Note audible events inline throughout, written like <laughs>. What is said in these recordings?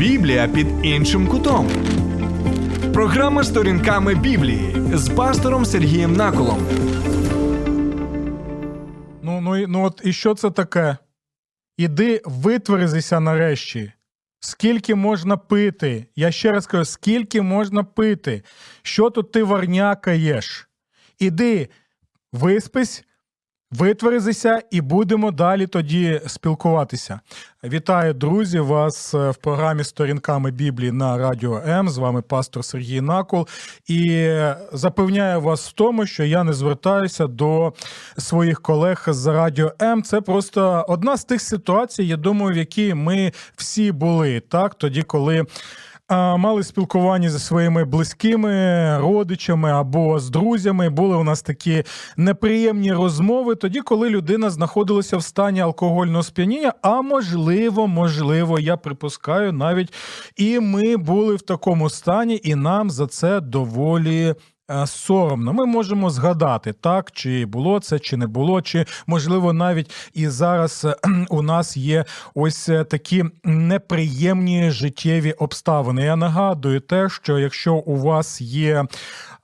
Біблія під іншим кутом. Програма сторінками Біблії з пастором Сергієм Наколом. Ну, ну, ну от і що це таке? Іди витверзися нарешті. Скільки можна пити? Я ще раз кажу, скільки можна пити? Що тут ти варнякаєш? Іди, виспись, витверзися і будемо далі тоді спілкуватися. Вітаю, друзі! Вас е, в програмі Сторінками Біблії на Радіо М. З вами пастор Сергій Накол. І запевняю вас в тому, що я не звертаюся до своїх колег з Радіо М. Це просто одна з тих ситуацій, я думаю, в якій ми всі були так, тоді, коли. Мали спілкування зі своїми близькими родичами або з друзями. Були у нас такі неприємні розмови, тоді, коли людина знаходилася в стані алкогольного сп'яніння, а можливо, можливо, я припускаю, навіть і ми були в такому стані, і нам за це доволі. Е, Соромно, ми можемо згадати, так чи було це, чи не було, чи можливо навіть і зараз е, <clears throat> у нас є ось е, такі неприємні життєві обставини. Я нагадую те, що якщо у вас є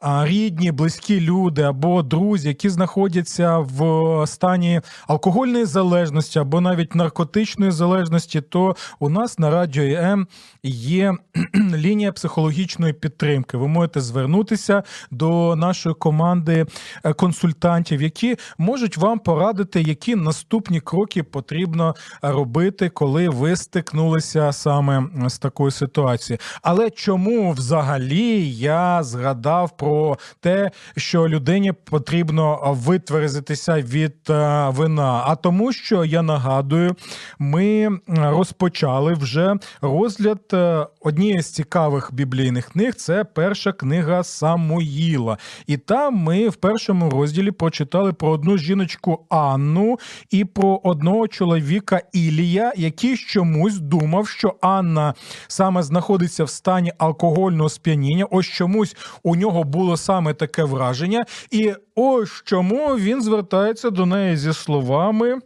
рідні, близькі люди або друзі, які знаходяться в стані алкогольної залежності або навіть наркотичної залежності, то у нас на радіо М є <clears throat> лінія психологічної підтримки. Ви можете звернутися до нашої команди е, консультантів, які можуть вам порадити, які наступні кроки потрібно робити, коли ви стикнулися саме з такою ситуацією. Але чому взагалі я згадав про те, що людині потрібно витверзитися від е, вина? А тому, що я нагадую, ми розпочали вже розгляд е, однієї з цікавих біблійних книг. Це перша книга Самуїла. І там ми в першому розділі прочитали про одну жіночку Анну і про одного чоловіка Ілія, який чомусь думав, що Анна саме знаходиться в стані алкогольного сп'яніння. Ось чомусь у нього було саме таке враження, і ось чому він звертається до неї зі словами.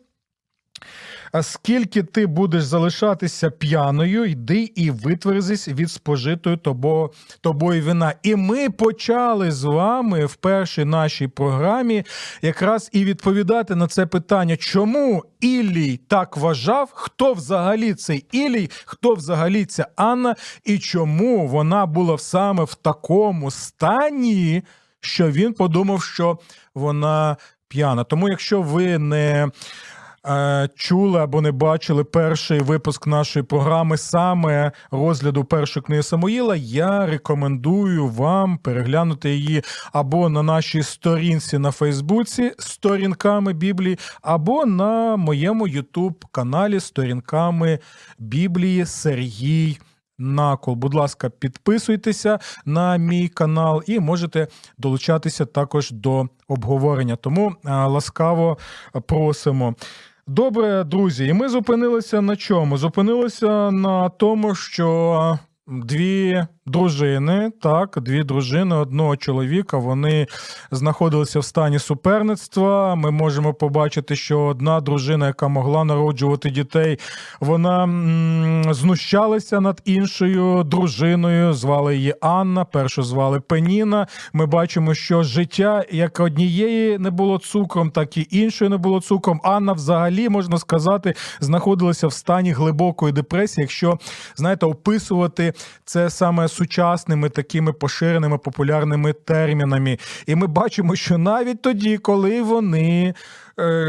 А скільки ти будеш залишатися п'яною, йди і витверзись від спожитої тобо, тобою вина. І ми почали з вами в першій нашій програмі якраз і відповідати на це питання, чому Іллій так вважав, хто взагалі цей Ілій, хто взагалі ця Анна, і чому вона була саме в такому стані, що він подумав, що вона п'яна. Тому, якщо ви не е, чули або не бачили перший випуск нашої програми саме розгляду першої книги Самуїла, я рекомендую вам переглянути її або на нашій сторінці на Фейсбуці сторінками Біблії, або на моєму Ютуб каналі сторінками Біблії Сергій. Накол, будь ласка, підписуйтеся на мій канал і можете долучатися також до обговорення. Тому ласкаво просимо. Добре, друзі, і ми зупинилися на чому? Зупинилися на тому, що дві дружини, так, дві дружини одного чоловіка, вони знаходилися в стані суперництва. Ми можемо побачити, що одна дружина, яка могла народжувати дітей, вона знущалася над іншою дружиною. Звали її Анна, першу звали Пеніна. Ми бачимо, що життя як однієї не було цукром, так і іншої не було цукром. Анна, взагалі, можна сказати, знаходилася в стані глибокої депресії, якщо знаєте, описувати це саме сучасними такими поширеними популярними термінами. І ми бачимо, що навіть тоді, коли вони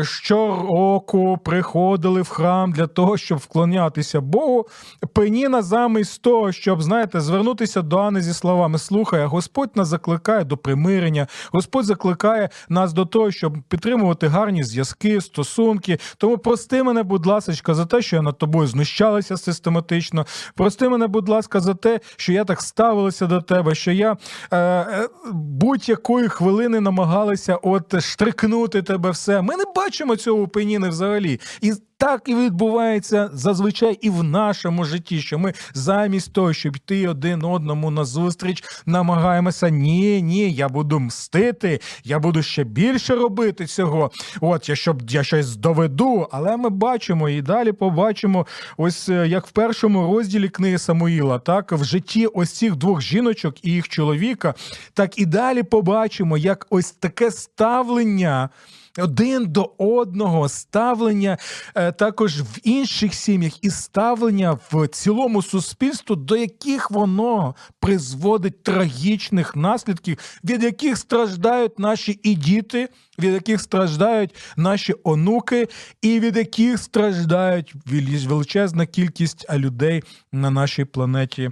щороку приходили в храм для того, щоб вклонятися Богу, Пеніна замість того, щоб знаєте, звернутися до Анни зі словами: слухай, Господь нас закликає до примирення, Господь закликає нас до того, щоб підтримувати гарні зв'язки, стосунки. Тому прости мене, будь ласка, за те, що я над тобою знущалася систематично. Прости мене, будь ласка, за те, що я так ставилася до тебе, що я е, е, будь-якої хвилини намагалася от штрикнути тебе все. Ми не бачимо цього у Пеніни взагалі. І так і відбувається зазвичай і в нашому житті, що ми замість того, щоб йти один одному на зустріч, намагаємося ні, ні, я буду мстити, я буду ще більше робити цього. От я щоб я щось доведу. Але ми бачимо і далі побачимо, ось е, як в першому розділі книги Самуїла, так в житті ось цих двох жіночок і їх чоловіка, так і далі побачимо, як ось таке ставлення один до одного, ставлення е, також в інших сім'ях і ставлення в цілому суспільству, до яких воно призводить трагічних наслідків, від яких страждають наші і діти, від яких страждають наші онуки, і від яких страждають величезна кількість людей на нашій планеті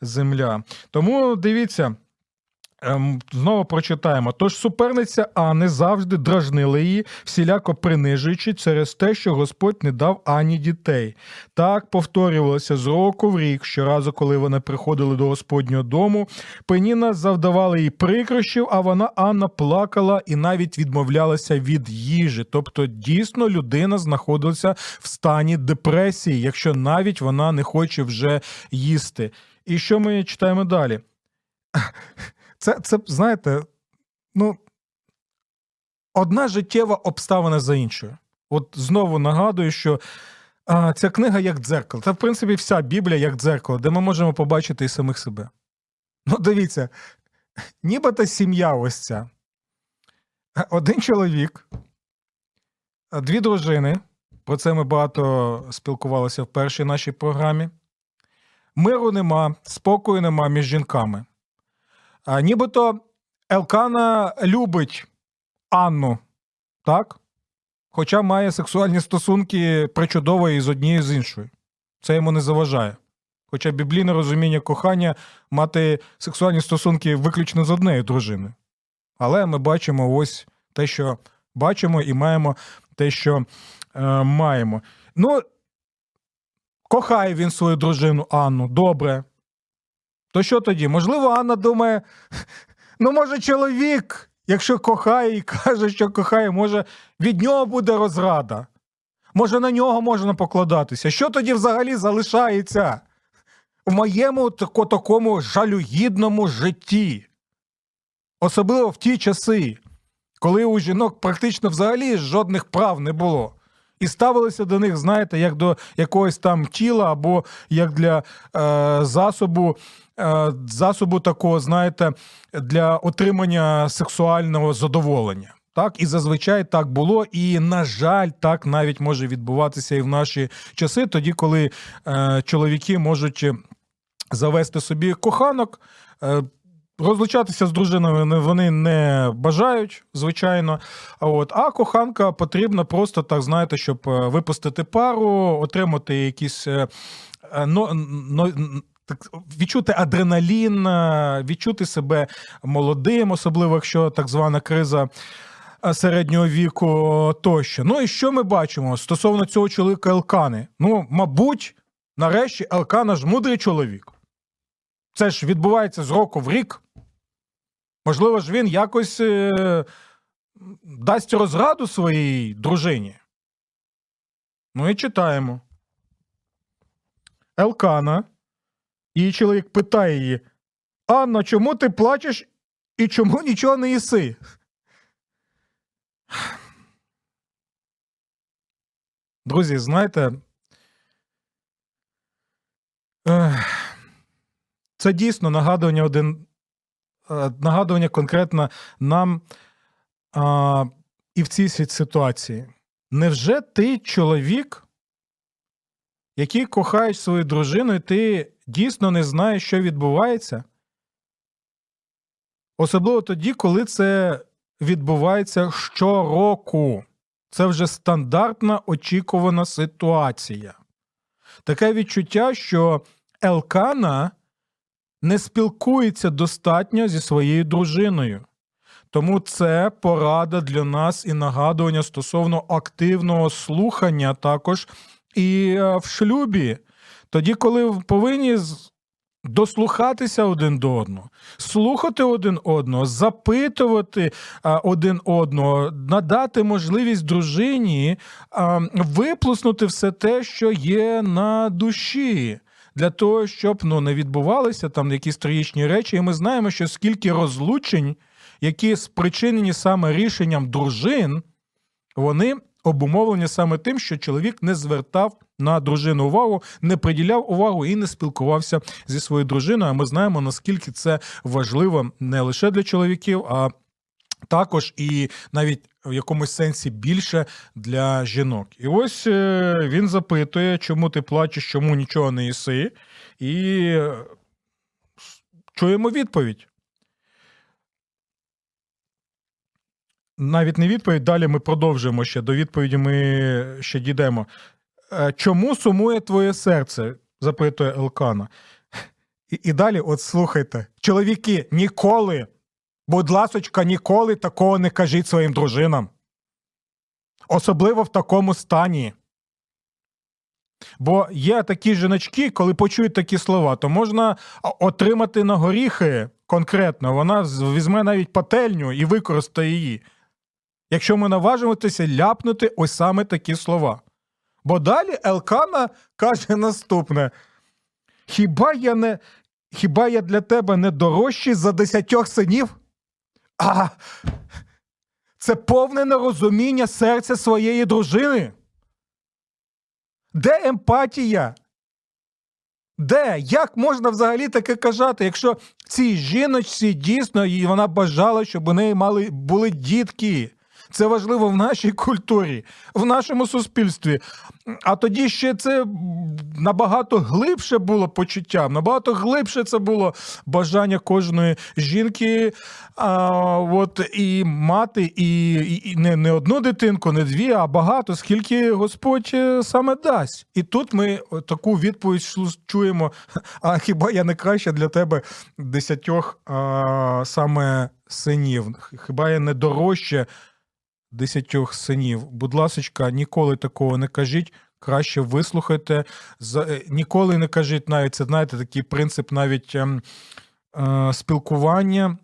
Земля. Тому дивіться. Ем, знову прочитаємо. Тож суперниця Анни завжди дражнили її, всіляко принижуючи через те, що Господь не дав Ані дітей. Так повторювалося з року в рік. Щоразу, коли вони приходили до Господнього дому, Пеніна завдавала їй прикрощів, а вона Анна плакала і навіть відмовлялася від їжі. Тобто, дійсно, людина знаходилася в стані депресії, якщо навіть вона не хоче вже їсти. І що ми читаємо далі? Це, це знаєте, ну, одна життєва обставина за іншою. От знову нагадую, що а, ця книга як дзеркало. Це, в принципі, вся Біблія як дзеркало, де ми можемо побачити і самих себе. Ну, дивіться, нібито сім'я ось ця. Один чоловік, дві дружини. Про це ми багато спілкувалися в першій нашій програмі. Миру нема, спокою нема між жінками. Нібито Елкана любить Анну, так? Хоча має сексуальні стосунки причудово і з однією з іншою. Це йому не заважає. Хоча біблійне розуміння кохання мати сексуальні стосунки виключно з однією дружиною. Але ми бачимо ось те, що бачимо, і маємо те, що е, маємо. Ну, кохає він свою дружину Анну, добре. То що тоді? Можливо, Анна думає, ну, може, чоловік, якщо кохає і каже, що кохає, може, від нього буде розрада. Може, на нього можна покладатися. Що тоді взагалі залишається в моєму такому жалюгідному житті? Особливо в ті часи, коли у жінок практично взагалі жодних прав не було. І ставилися до них, знаєте, як до якогось там тіла або як для е, засобу засобу такого, знаєте, для отримання сексуального задоволення. Так, і зазвичай так було, і на жаль, так навіть може відбуватися і в наші часи, тоді, коли е, чоловіки можуть завести собі коханок. Е, Розлучатися з дружиною вони не бажають, звичайно. От, А коханка потрібна просто так, знаєте, щоб е, випустити пару, отримати якісь е, но, но, так відчути адреналін, е, відчути себе молодим, особливо якщо так звана криза. Е, середнього віку тощо. Ну і що ми бачимо стосовно цього чоловіка Елкани? Ну, мабуть, нарешті Елкана ж мудрий чоловік. Це ж відбувається з року в рік. Можливо ж, він якось е, дасть розраду своїй дружині. Ну і читаємо. Елкана Її чоловік питає її: Анна, чому ти плачеш і чому нічого не їси? Друзі, знаєте, це дійсно нагадування один, е, нагадування конкретно нам а, і в цій ситуації. Невже ти чоловік, який кохаєш свою дружину, і ти дійсно не знає, що відбувається. Особливо тоді, коли це відбувається щороку. Це вже стандартна очікувана ситуація. Таке відчуття, що Елкана не спілкується достатньо зі своєю дружиною. Тому це порада для нас і нагадування стосовно активного слухання також і е, в шлюбі тоді, коли повинні дослухатися один до одного, слухати один одного, запитувати один одного, надати можливість дружині а, виплеснути все те, що є на душі. Для того, щоб ну, не відбувалися там якісь трагічні речі, і ми знаємо, що скільки розлучень, які спричинені саме рішенням дружин, вони обумовлені саме тим, що чоловік не звертав на дружину увагу, не приділяв увагу і не спілкувався зі своєю дружиною. А ми знаємо, наскільки це важливо не лише для чоловіків, а також і навіть в якомусь сенсі більше для жінок. І ось е, він запитує, чому ти плачеш, чому нічого не їси, і е, чуємо відповідь. Навіть не відповідь. Далі ми продовжуємо ще. До відповіді ми ще дійдемо. Е, чому сумує твоє серце? запитує Елкана. І, і далі, от слухайте, чоловіки, ніколи, будь ласочка, ніколи такого не кажіть своїм дружинам. Особливо в такому стані. Бо є такі жіночки, коли почують такі слова, то можна отримати на горіхи конкретно. Вона візьме навіть пательню і використає її якщо ми наважимося ляпнути ось саме такі слова. Бо далі Елкана каже наступне: Хіба я не, хіба я для тебе не дорожчий за десятьох синів? А це повне нерозуміння серця своєї дружини. Де емпатія? Де? Як можна взагалі таке казати, якщо цій жіночці дійсно вона бажала, щоб у неї мали були дітки? Це важливо в нашій культурі, в нашому суспільстві. А тоді ще це набагато глибше було почуття, набагато глибше це було бажання кожної жінки а, от, і мати, і, і не не одну дитинку, не дві, а багато, скільки Господь е, саме дасть. І тут ми таку відповідь чуємо: <laughs> а хіба я не краще для тебе десятьох а, саме синів? Хіба я не дорожче? Десятьох синів. Будь ласочка, ніколи такого не кажіть. Краще вислухайте. Е, ніколи не кажіть навіть це, знаєте, такий принцип навіть ем, е, спілкування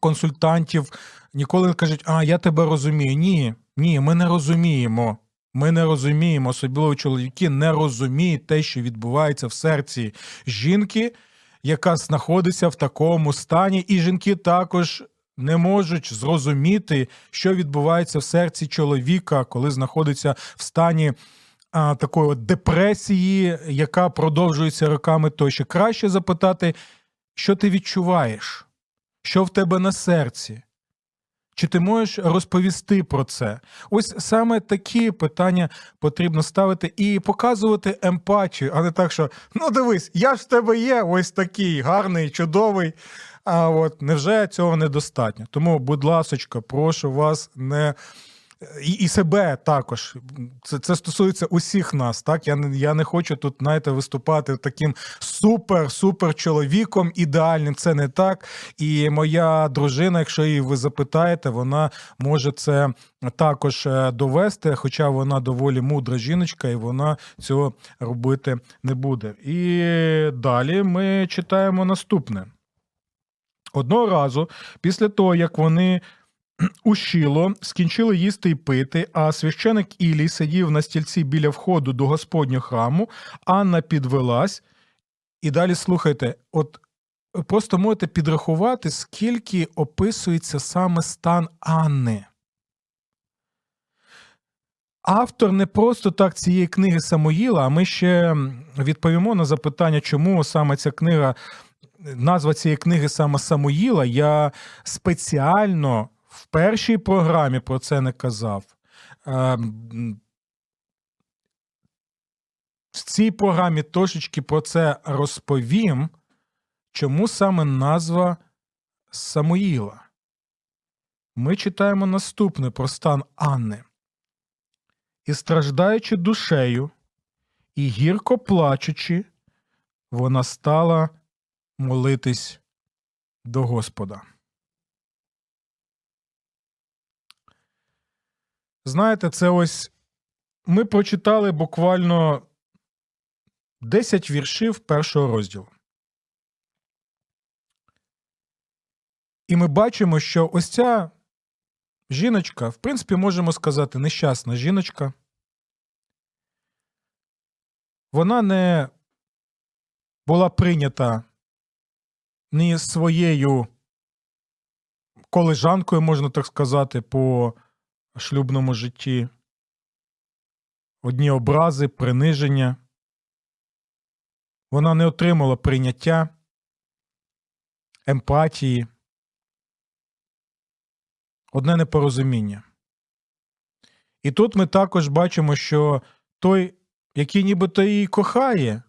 консультантів. Ніколи не кажуть, а я тебе розумію. Ні, ні, ми не розуміємо. Ми не розуміємо, особливо чоловіки не розуміють те, що відбувається в серці жінки, яка знаходиться в такому стані, і жінки також не можуть зрозуміти, що відбувається в серці чоловіка, коли знаходиться в стані а, такої от депресії, яка продовжується роками тощо. Краще запитати, що ти відчуваєш, що в тебе на серці. Чи ти можеш розповісти про це? Ось саме такі питання потрібно ставити і показувати емпатію, а не так, що ну дивись, я ж в тебе є, ось такий гарний, чудовий. А от невже цього недостатньо? Тому, будь ласочка, прошу вас не. І і себе також. Це це стосується усіх нас. Так Я не я не хочу тут, знаєте, виступати таким супер-супер чоловіком ідеальним. Це не так. І моя дружина, якщо її ви запитаєте, вона може це також е, довести, хоча вона доволі мудра жіночка, і вона цього робити не буде. І далі ми читаємо наступне. Одного разу, після того, як вони у Шіло скінчили їсти й пити, а священик Ілій сидів на стільці біля входу до Господнього храму, Анна підвелась. І далі слухайте, от просто можете підрахувати, скільки описується саме стан Анни. Автор не просто так цієї книги Самоїла, а ми ще відповімо на запитання, чому саме ця книга назва цієї книги саме Самуїла, я спеціально в першій програмі про це не казав. Ем, в цій програмі трошечки про це розповім, чому саме назва Самуїла. Ми читаємо наступне про стан Анни. І страждаючи душею, і гірко плачучи, вона стала молитись до Господа. Знаєте, це ось ми прочитали буквально 10 віршів першого розділу. І ми бачимо, що ось ця жіночка, в принципі, можемо сказати, нещасна жіночка. Вона не була прийнята ні своєю колежанкою, можна так сказати, по шлюбному житті. Одні образи, приниження. Вона не отримала прийняття, емпатії, одне непорозуміння. І тут ми також бачимо, що той, який нібито її кохає,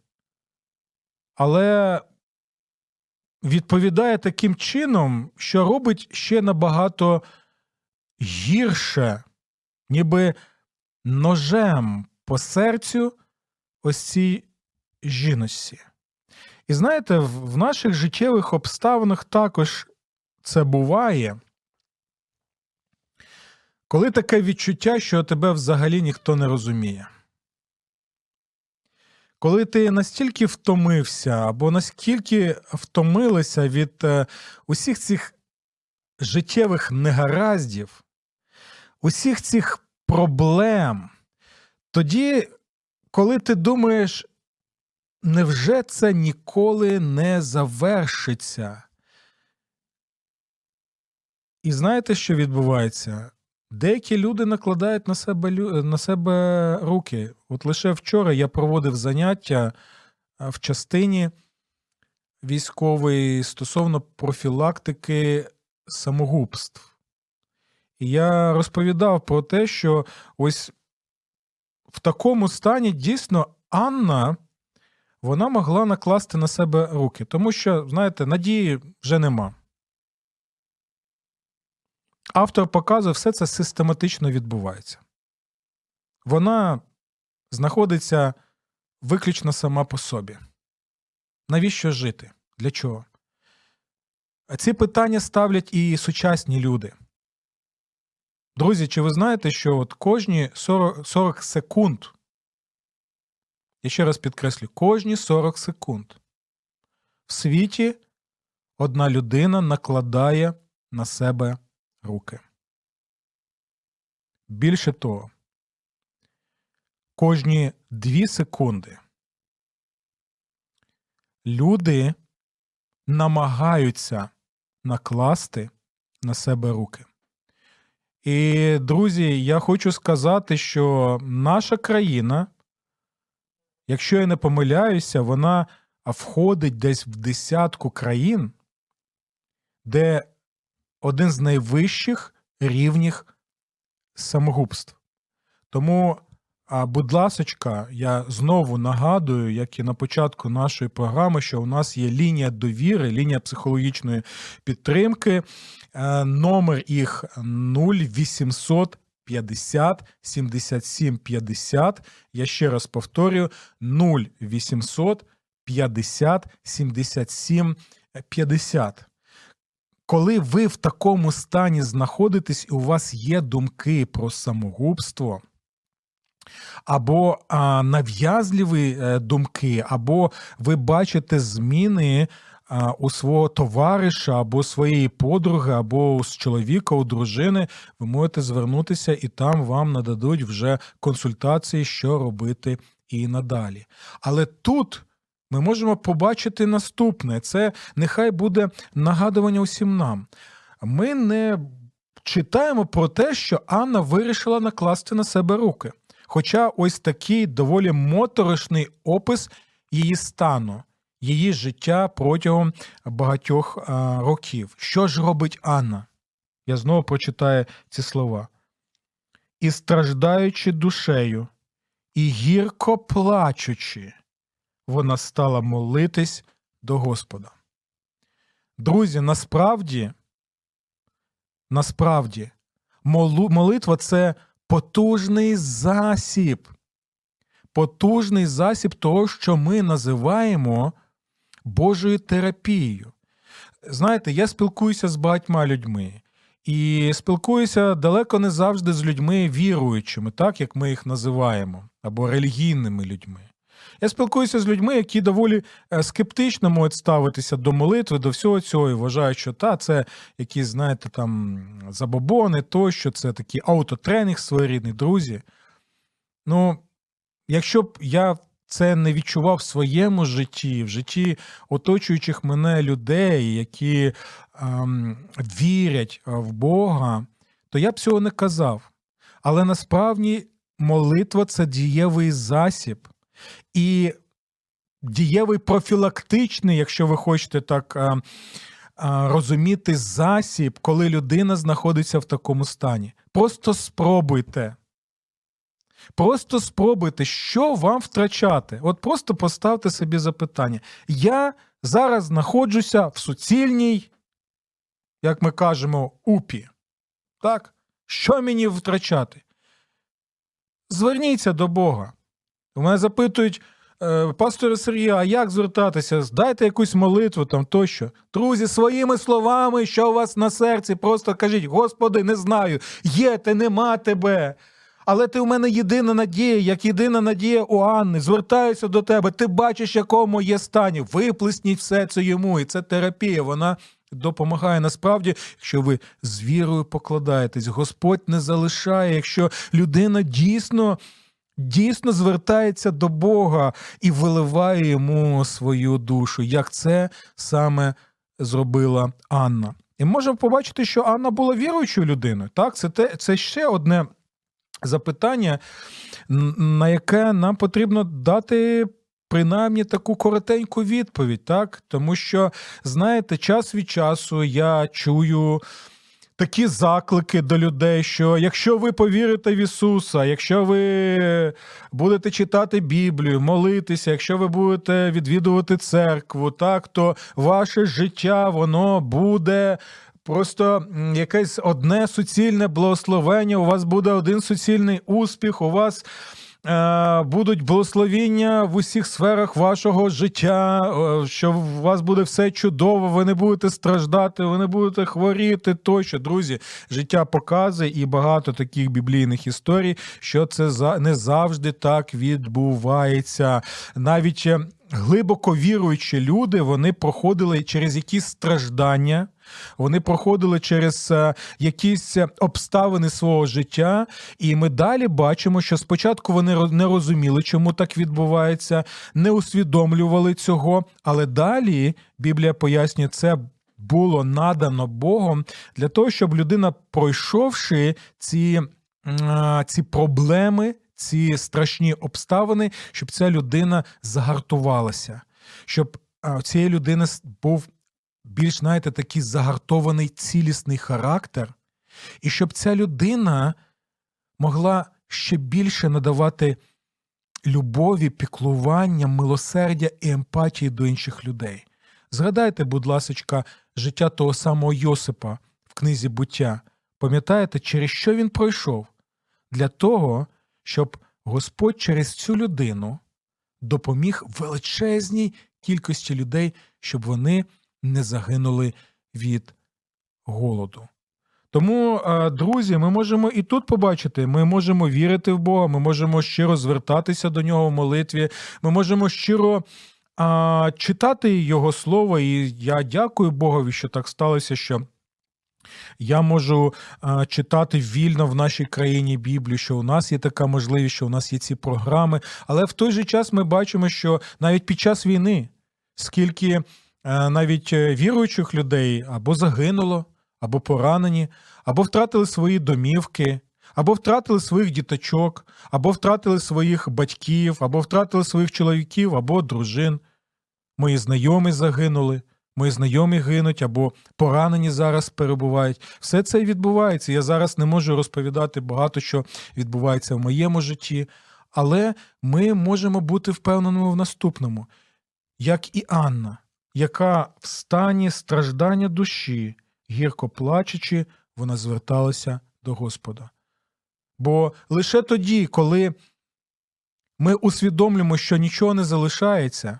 але відповідає таким чином, що робить ще набагато гірше, ніби ножем по серцю ось цій жіності. І знаєте, в наших життєвих обставинах також це буває, коли таке відчуття, що тебе взагалі ніхто не розуміє. Коли ти настільки втомився або наскільки втомилася від е, усіх цих життєвих негараздів, усіх цих проблем, тоді, коли ти думаєш, невже це ніколи не завершиться? І знаєте, що відбувається? Деякі люди накладають на себе на себе руки. От лише вчора я проводив заняття в частині військової стосовно профілактики самогубств. І я розповідав про те, що ось в такому стані дійсно Анна вона могла накласти на себе руки, тому що, знаєте, надії вже нема. Автор показує, все це систематично відбувається. Вона знаходиться виключно сама по собі. Навіщо жити? Для чого? Ці питання ставлять і сучасні люди. Друзі, чи ви знаєте, що от кожні 40, 40 секунд, я ще раз підкреслю, кожні 40 секунд в світі одна людина накладає на себе руки. Більше того, кожні 2 секунди люди намагаються накласти на себе руки. І, друзі, я хочу сказати, що наша країна, якщо я не помиляюся, вона входить десь в десятку країн, де один з найвищих рівнів самогубств. Тому, будь ласочка, я знову нагадую, як і на початку нашої програми, що у нас є лінія довіри, лінія психологічної підтримки. Е, номер їх 0800 50 77 50. Я ще раз повторюю: 0800 50 77 50. Коли ви в такому стані знаходитесь, і у вас є думки про самогубство, або а, нав'язливі е, думки, або ви бачите зміни у свого товариша або своєї подруги, або з чоловіка, у дружини, ви можете звернутися і там вам нададуть вже консультації, що робити і надалі. Але тут. Ми можемо побачити наступне: це нехай буде нагадування усім нам. Ми не читаємо про те, що Анна вирішила накласти на себе руки. Хоча ось такий доволі моторошний опис її стану її життя протягом багатьох років. Що ж робить Анна? Я знову прочитаю ці слова. І страждаючи душею, і гірко плачучи, вона стала молитись до Господа. Друзі, насправді, насправді, молитва це потужний засіб, потужний засіб того, що ми називаємо Божою терапією. Знаєте, я спілкуюся з багатьма людьми. І спілкуюся далеко не завжди з людьми віруючими, так як ми їх називаємо, або релігійними людьми. Я спілкуюся з людьми, які доволі е, скептично можуть ставитися до молитви, до всього цього, і вважають, що та це якісь, знаєте, там забобони, тощо, це такий аутотренінг своєрідний, друзі. Ну, якщо б я це не відчував в своєму житті, в житті оточуючих мене людей, які ем, вірять в Бога, то я б цього не казав. Але насправді молитва це дієвий засіб і дієвий профілактичний, якщо ви хочете так а, а, розуміти, засіб, коли людина знаходиться в такому стані. Просто спробуйте. Просто спробуйте, що вам втрачати. От просто поставте собі запитання. Я зараз знаходжуся в суцільній, як ми кажемо, упі. Так? Що мені втрачати? Зверніться до Бога. У мене запитують, «Е, пасторе Сергія, а як звертатися? Здайте якусь молитву там тощо. Друзі, своїми словами, що у вас на серці, просто кажіть: Господи, не знаю, є ти, нема тебе. Але ти у мене єдина надія, як єдина надія у Анни. Звертаюся до тебе. Ти бачиш, якому є стані. Виплесніть все це йому. І це терапія. Вона допомагає. Насправді, якщо ви з вірою покладаєтесь, Господь не залишає, якщо людина дійсно. Дійсно звертається до Бога і виливає йому свою душу, як це саме зробила Анна. І можемо побачити, що Анна була віруючою людиною. Так, це те, це ще одне запитання, на яке нам потрібно дати. Принаймні таку коротеньку відповідь, так? Тому що, знаєте, час від часу я чую такі заклики до людей, що якщо ви повірите в Ісуса, якщо ви будете читати Біблію, молитися, якщо ви будете відвідувати церкву, так, то ваше життя воно буде Просто якесь одне суцільне благословення, у вас буде один суцільний успіх, у вас будуть благословіння в усіх сферах вашого життя, е, що у вас буде все чудово, ви не будете страждати, ви не будете хворіти. Тощо, друзі, життя показує і багато таких біблійних історій, що це не завжди так відбувається. Навіть е, глибоко віруючі люди вони проходили через якісь страждання. Вони проходили через е, якісь обставини свого життя, і ми далі бачимо, що спочатку вони не розуміли, чому так відбувається, не усвідомлювали цього, але далі Біблія пояснює це. Було надано Богом для того, щоб людина, пройшовши ці ці проблеми, ці страшні обставини, щоб ця людина загартувалася, щоб у цієї людини був більш, знаєте, такий загартований цілісний характер, і щоб ця людина могла ще більше надавати любові, піклування, милосердя і емпатії до інших людей. Згадайте, будь ласка, життя того самого Йосипа в книзі буття. Пам'ятаєте, через що він пройшов? Для того, щоб Господь через цю людину допоміг величезній кількості людей, щоб вони не загинули від голоду. Тому, друзі, ми можемо і тут побачити, ми можемо вірити в Бога, ми можемо щиро звертатися до нього в молитві, ми можемо щиро а, читати Його слово. І я дякую Богові, що так сталося, що я можу а, читати вільно в нашій країні Біблію, що у нас є така можливість, що у нас є ці програми. Але в той же час ми бачимо, що навіть під час війни, скільки. Е, навіть е, віруючих людей або загинуло, або поранені, або втратили свої домівки, або втратили своїх діточок, або втратили своїх батьків, або втратили своїх чоловіків, або дружин. Мої знайомі загинули, мої знайомі гинуть або поранені зараз перебувають. Все це відбувається. Я зараз не можу розповідати багато що відбувається в моєму житті, але ми можемо бути впевненими в наступному, як і Анна яка в стані страждання душі, гірко плачучи, вона зверталася до Господа. Бо лише тоді, коли ми усвідомлюємо, що нічого не залишається,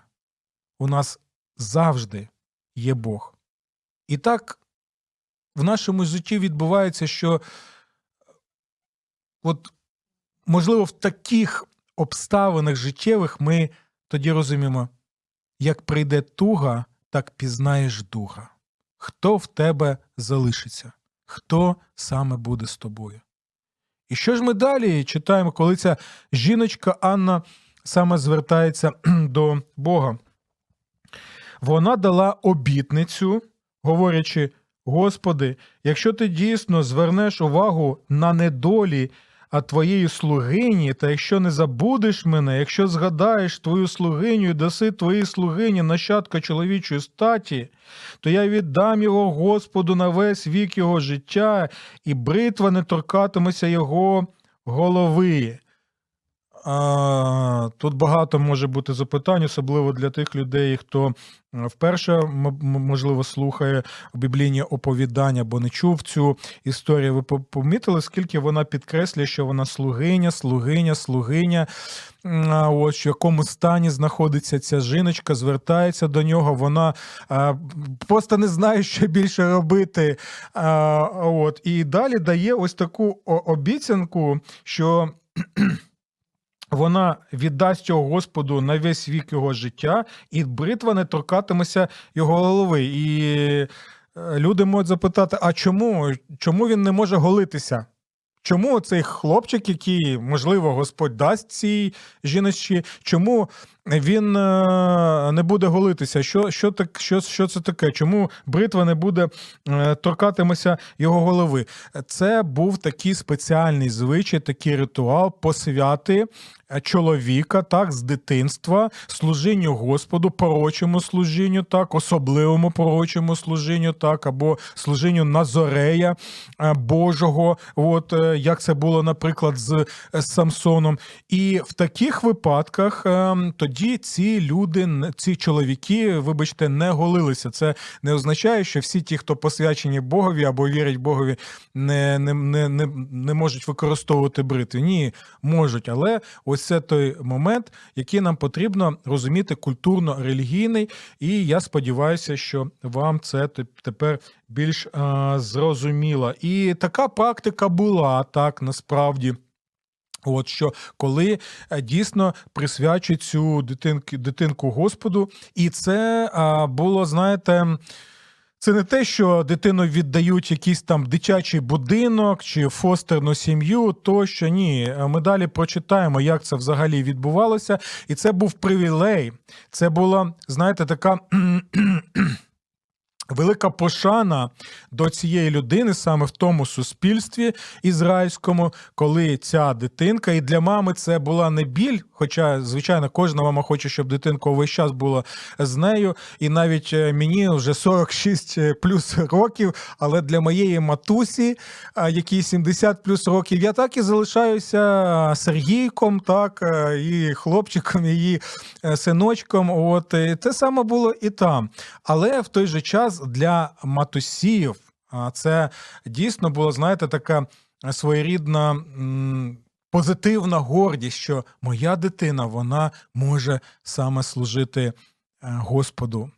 у нас завжди є Бог. І так в нашому житті відбувається, що от, можливо, в таких обставинах життєвих ми тоді розуміємо, як прийде туга, так пізнаєш духа. Хто в тебе залишиться, хто саме буде з тобою. І що ж ми далі читаємо, коли ця жіночка Анна саме звертається <clears throat> до Бога? Вона дала обітницю, говорячи: Господи, якщо ти дійсно звернеш увагу на недолі а твоєї слугині, та якщо не забудеш мене, якщо згадаєш твою слугиню і даси твоїй слугині нащадка чоловічої статі, то я віддам його Господу на весь вік його життя, і бритва не торкатиметься його голови. Тут багато може бути запитань, особливо для тих людей, хто вперше можливо слухає біблійні оповідання, бо не чув цю історію. Ви помітили, скільки вона підкреслює, що вона слугиня, слугиня, слугиня. Ось в якому стані знаходиться ця жіночка, звертається до нього. Вона просто не знає, що більше робити. От І далі дає ось таку обіцянку, що вона віддасть його Господу на весь вік його життя, і бритва не торкатиметься його голови. І е, люди можуть запитати: а чому? Чому він не може голитися? Чому цей хлопчик, який, можливо, Господь дасть цій жіночці, чому він е, не буде голитися? Що що, так, що, що це таке? Чому бритва не буде е, торкатимося його голови? Це був такий спеціальний звичай, такий ритуал посвяти чоловіка, так, з дитинства, служінню Господу, порочому служінню, так, особливому порочому служінню, так, або служінню Назорея е, Божого, от е, як це було, наприклад, з Самсоном. І в таких випадках е, тоді ці люди, ці чоловіки, вибачте, не голилися. Це не означає, що всі ті, хто посвячені Богові або вірять Богові, не, не, не, не, не можуть використовувати бритви. Ні, можуть, але ось це той момент, який нам потрібно розуміти культурно-релігійний, і я сподіваюся, що вам це тепер більш а, зрозуміло. І така практика була так насправді. От що коли е, дійсно присвячують цю дитинку дитинку Господу, і це а, було, знаєте. Це не те, що дитину віддають якийсь там дитячий будинок чи фостерну сім'ю, тощо ні. Ми далі прочитаємо, як це взагалі відбувалося, і це був привілей. Це була, знаєте, така. Велика пошана до цієї людини саме в тому суспільстві ізраїльському, коли ця дитинка, і для мами це була не біль, хоча, звичайно, кожна мама хоче, щоб дитинка увесь час була з нею. І навіть е, мені вже 46 е, плюс років, але для моєї матусі, якій 70 плюс років, я так і залишаюся Сергійком, так, е, і хлопчиком, її синочком. От те саме було і там. Але в той же час для матусіїв це дійсно було, знаєте, така своєрідна. Позитивна гордість, що моя дитина вона може саме служити е, Господу.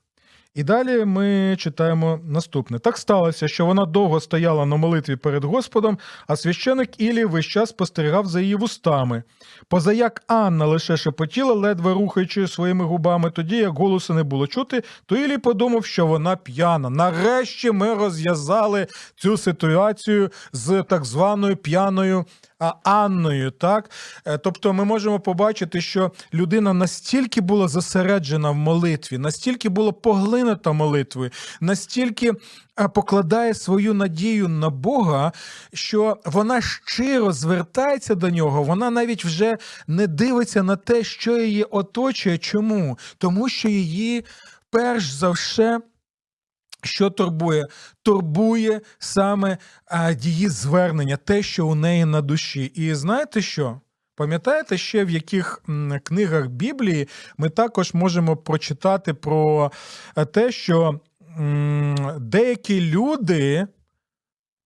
І далі ми читаємо наступне: так сталося, що вона довго стояла на молитві перед Господом, а священик Ілі весь час спостерігав за її вустами. Позаяк Анна лише шепотіла, ледве рухаючи своїми губами, тоді як голосу не було чути, то Ілі подумав, що вона п'яна. Нарешті ми розв'язали цю ситуацію з так званою п'яною Анною. так? Е, тобто ми можемо побачити, що людина настільки була зосереджена в молитві, настільки була поглинута молитвою, настільки е, покладає свою надію на Бога, що вона щиро звертається до нього, вона навіть вже не дивиться на те, що її оточує. Чому? Тому що її перш за все. Що турбує? Турбує саме а, її звернення, те, що у неї на душі. І знаєте що? Пам'ятаєте ще в яких книгах Біблії ми також можемо прочитати про е, те, що деякі люди,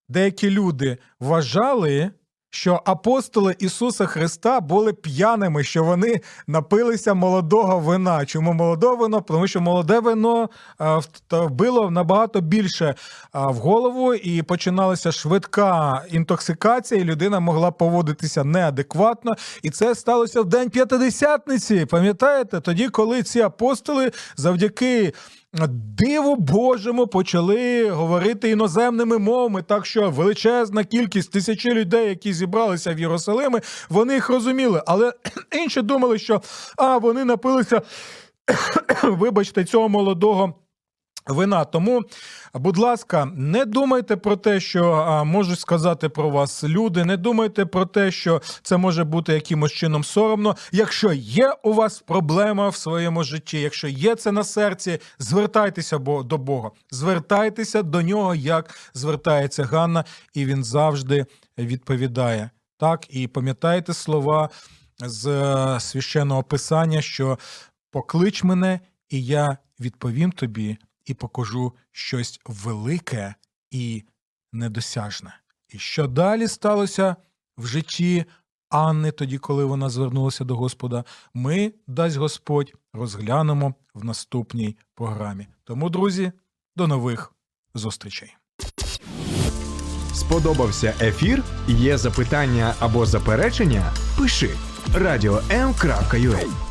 деякі люди вважали, що апостоли Ісуса Христа були п'яними, що вони напилися молодого вина. Чому молоде вино? Тому що молоде вино вбило набагато більше в голову, і починалася швидка інтоксикація, і людина могла поводитися неадекватно. І це сталося в день п'ятидесятниці. Пам'ятаєте, тоді, коли ці апостоли завдяки диву Божому почали говорити іноземними мовами, так що величезна кількість тисячі людей, які зібралися в Єрусалимі, вони їх розуміли. Але <clears throat> інші думали, що а вони напилися, <clears throat> вибачте, цього молодого. Вина. Тому, будь ласка, не думайте про те, що можуть сказати про вас люди. Не думайте про те, що це може бути якимось чином соромно. Якщо є у вас проблема в своєму житті, якщо є це на серці, звертайтеся до Бога, звертайтеся до нього, як звертається Ганна, і він завжди відповідає. Так, і пам'ятайте слова з е, священного писання, що поклич мене, і я відповім тобі і покажу щось велике і недосяжне. І що далі сталося в житті Анни, тоді, коли вона звернулася до Господа, ми, дасть Господь, розглянемо в наступній програмі. Тому, друзі, до нових зустрічей. Сподобався ефір? Є запитання або заперечення? Пиши радіом.ua